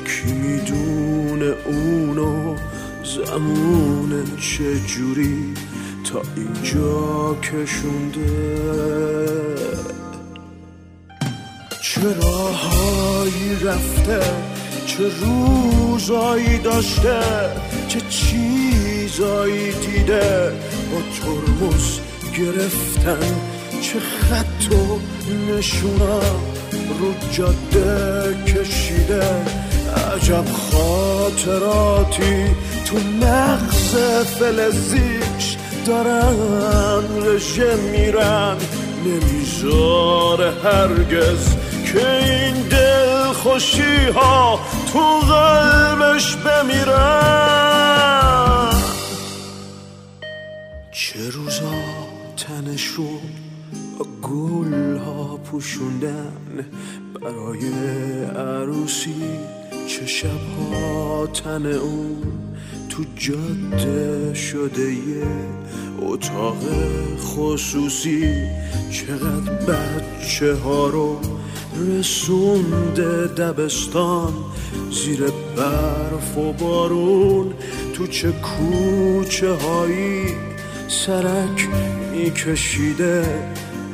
کی می‌دونه اونو زمونه چجوری تا اینجا کشونده؟ چه راهایی رفته چه روزایی داشته چه چیزایی دیده با ترمز گرفتن چه خط و نشونا رو جاده کشیده. عجب خاطراتی تو مغز فلزیش دارن رژه میرن. نمی‌ذاره هرگز که این دل خوشی ها تو قلبش بمیرن. چه روزا تنش رو گل ها پوشوندن برای عروسی چه شبها تن اون تو جاده شده یه اتاق خصوصی. چقدر بچه ها رو رسونده دبستان. زیر برف و بارون تو چه کوچه هایی سرک میکشیده.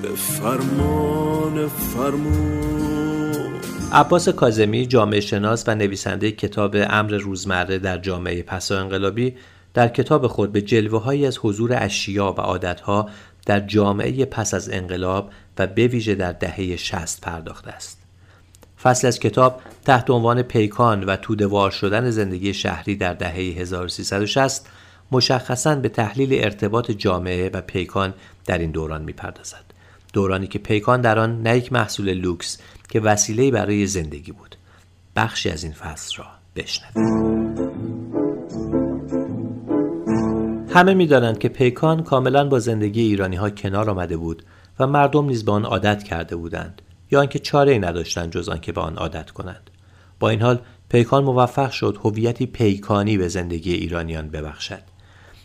به فرمان فرمون عباس کازمی جامعه شناس و نویسنده کتاب امر روزمره در جامعه پسا انقلابی در کتاب خود به جلوه هایی از حضور اشیا و عادتها در جامعه پس از انقلاب و به ویژه در دهه 60 پرداخته است. فصل از کتاب تحت عنوان پیکان و تودوار شدن زندگی شهری در دهه 1360 مشخصا به تحلیل ارتباط جامعه و پیکان در این دوران می‌پردازد. دورانی که پیکان در آن نه یک محصول لوکس که وسیله برای زندگی بود. بخشی از این فصل را بشنوید. همه می‌دانند که پیکان کاملا با زندگی ایرانی ها کنار آمده بود و مردم نیز به آن عادت کرده بودند یا آنکه چاره ای نداشتند جز آنکه به آن عادت کنند با این حال پیکان موفق شد هویتی پیکانی به زندگی ایرانیان ببخشد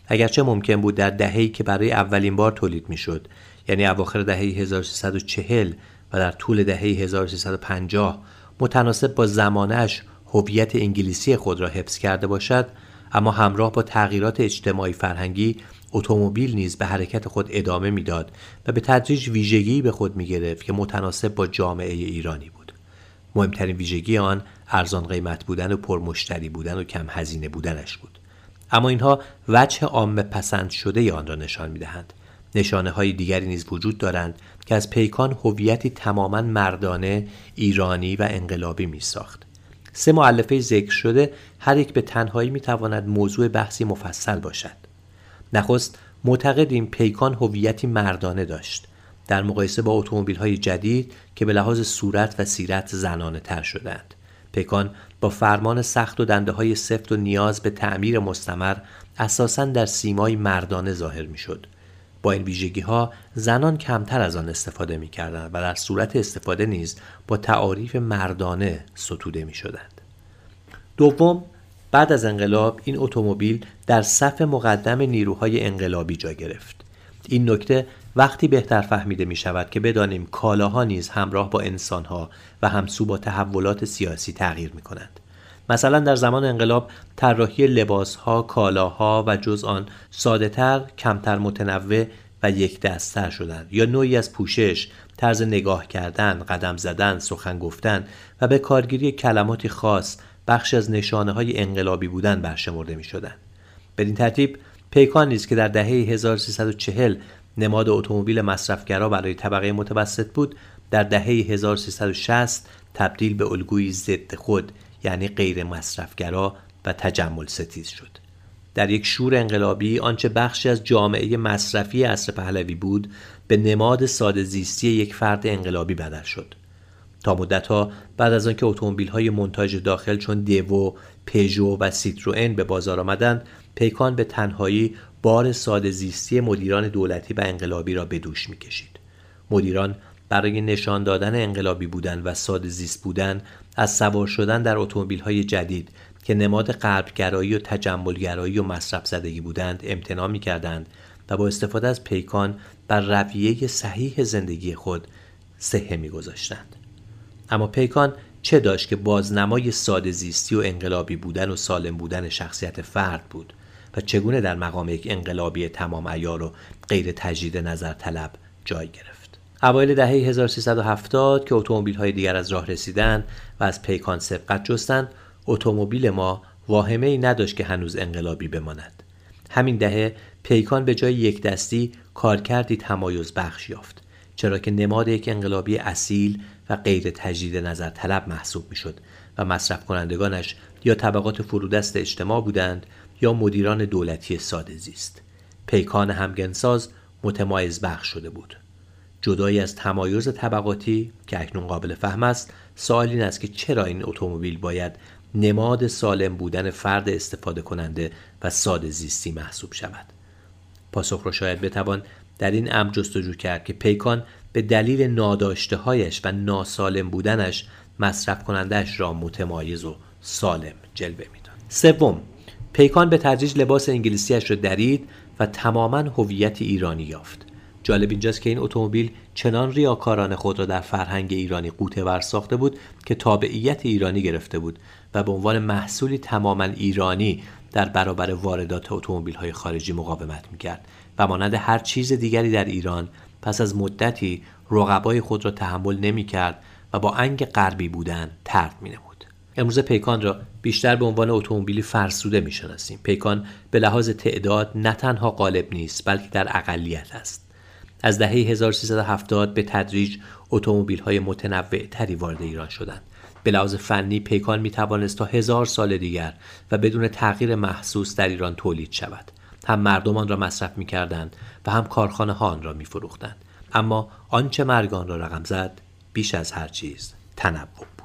اگرچه ممکن بود در دهه‌ای که برای اولین بار تولید می‌شد یعنی اواخر دهه 1340 و در طول دهه 1350 متناسب با زمانش هویت انگلیسی خود را حفظ کرده باشد اما همراه با تغییرات اجتماعی فرهنگی اتومبیل نیز به حرکت خود ادامه می‌داد و به تدریج ویژگی به خود می گرفت که متناسب با جامعه ایرانی بود. مهمترین ویژگی آن ارزان قیمت بودن و پرمشتری بودن و کم هزینه بودنش بود. اما اینها وجه عامه پسند شده آن را نشان می دهند نشانه های دیگری نیز وجود دارند که از پیکان هویتی تماما مردانه ایرانی و انقلابی می ساخت سه معلفه ذکر شده هر یک به تنهایی می تواند موضوع بحثی مفصل باشد. نخست معتقدیم پیکان هویتی مردانه داشت. در مقایسه با اتومبیل های جدید که به لحاظ صورت و سیرت زنانه تر شدند. پیکان با فرمان سخت و دنده های سفت و نیاز به تعمیر مستمر اساسا در سیمای مردانه ظاهر می شد با این ویژگی ها زنان کمتر از آن استفاده می کردند و در صورت استفاده نیز با تعاریف مردانه ستوده می شدند. دوم بعد از انقلاب این اتومبیل در صف مقدم نیروهای انقلابی جا گرفت. این نکته وقتی بهتر فهمیده می شود که بدانیم کالاها نیز همراه با انسانها و همسو با تحولات سیاسی تغییر می کنند. مثلا در زمان انقلاب طراحی لباسها، کالاها و جز آن سادهتر، کمتر متنوع و یک دستتر شدند یا نوعی از پوشش، طرز نگاه کردن، قدم زدن، سخن گفتن و به کارگیری کلماتی خاص بخش از نشانه های انقلابی بودن برشمرده می شدند. بدین ترتیب پیکان نیست که در دهه 1340 نماد اتومبیل مصرفگرا برای طبقه متوسط بود در دهه 1360 تبدیل به الگوی ضد خود یعنی غیر مصرفگرا و تجمل ستیز شد. در یک شور انقلابی آنچه بخشی از جامعه مصرفی عصر پهلوی بود به نماد ساده زیستی یک فرد انقلابی بدل شد. تا مدتها بعد از آنکه اتومبیل های منتاج داخل چون دیو، پژو و سیتروئن به بازار آمدند پیکان به تنهایی بار ساده زیستی مدیران دولتی و انقلابی را به دوش می‌کشید. مدیران برای نشان دادن انقلابی بودن و ساده زیست بودن از سوار شدن در اتومبیل جدید که نماد غربگرایی و تجملگرایی و مصرف زدگی بودند امتناع می کردند و با استفاده از پیکان بر رویه صحیح زندگی خود صحه می گذاشتند. اما پیکان چه داشت که بازنمای ساده زیستی و انقلابی بودن و سالم بودن شخصیت فرد بود و چگونه در مقام یک انقلابی تمام ایار و غیر تجدید نظر طلب جای گرفت. اوایل دهه 1370 که اتومبیل های دیگر از راه رسیدند و از پیکان سبقت جستند اتومبیل ما واهمه ای نداشت که هنوز انقلابی بماند. همین دهه پیکان به جای یک دستی کارکردی تمایز بخش یافت چرا که نماد یک انقلابی اصیل و غیر تجدید نظر طلب محسوب می شد و مصرف کنندگانش یا طبقات فرودست اجتماع بودند یا مدیران دولتی ساده زیست. پیکان همگنساز متمایز بخش شده بود. جدایی از تمایز طبقاتی که اکنون قابل فهم است سوال این است که چرا این اتومبیل باید نماد سالم بودن فرد استفاده کننده و ساده زیستی محسوب شود پاسخ را شاید بتوان در این امر جستجو کرد که پیکان به دلیل ناداشته هایش و ناسالم بودنش مصرف کنندهش را متمایز و سالم جلوه می‌داد. سوم پیکان به تدریج لباس انگلیسیش را درید و تماما هویت ایرانی یافت جالب اینجاست که این اتومبیل چنان ریاکارانه خود را در فرهنگ ایرانی قوطه ور ساخته بود که تابعیت ایرانی گرفته بود و به عنوان محصولی تماما ایرانی در برابر واردات اتومبیل های خارجی مقاومت می‌کرد و مانند هر چیز دیگری در ایران پس از مدتی رقبای خود را تحمل نمی‌کرد و با انگ غربی بودن ترد مینمود. امروز پیکان را بیشتر به عنوان اتومبیلی فرسوده می‌شناسیم. پیکان به لحاظ تعداد نه تنها غالب نیست بلکه در اقلیت است. از دهه 1370 به تدریج اتومبیل های متنوع تری وارد ایران شدند. به لحاظ فنی پیکان می توانست تا هزار سال دیگر و بدون تغییر محسوس در ایران تولید شود. هم مردم آن را مصرف می کردند و هم کارخانه ها آن را می فروختند. اما آنچه مرگان را رقم زد بیش از هر چیز تنوع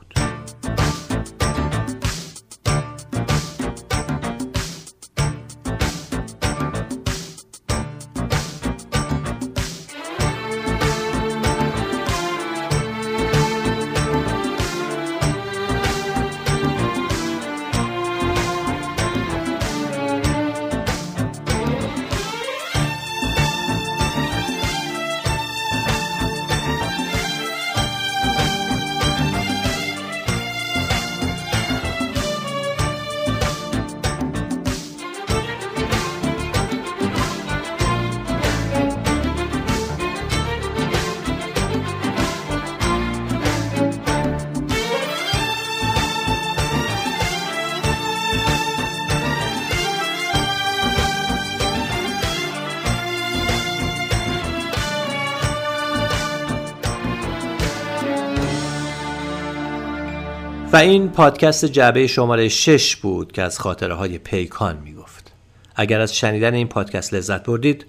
و این پادکست جعبه شماره 6 بود که از خاطره های پیکان می‌گفت. اگر از شنیدن این پادکست لذت بردید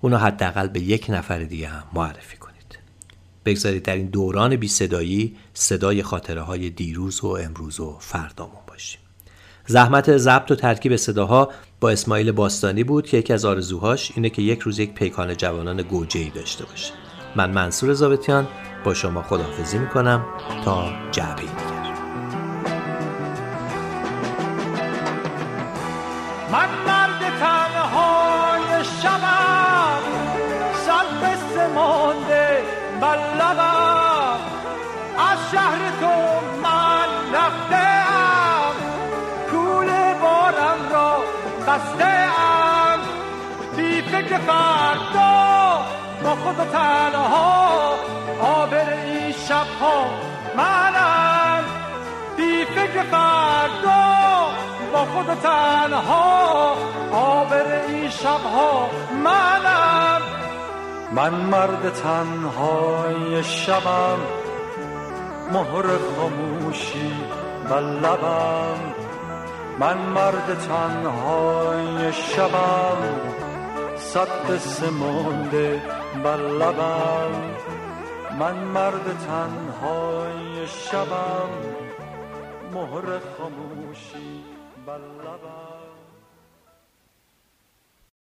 اونو حداقل به یک نفر دیگه هم معرفی کنید. بگذارید در این دوران بی صدایی صدای خاطره های دیروز و امروز و فردامون باشیم. زحمت ضبط و ترکیب صداها با اسماعیل باستانی بود که یکی از آرزوهاش اینه که یک روز یک پیکان جوانان گوجه ای داشته باشه. من منصور زابتیان با شما خداحافظی می‌کنم تا جعبه دیگر. و تنها آبر این شبها منم بی فکر فردا با خود و تنها آبر این شبها منم من مرد تنهای شبم مهر خاموشی بر لبم. من مرد تنهای شبم. صد قصه مانده بر لبم. من مرد تنهای شبم. مهر خاموشی بر لبم.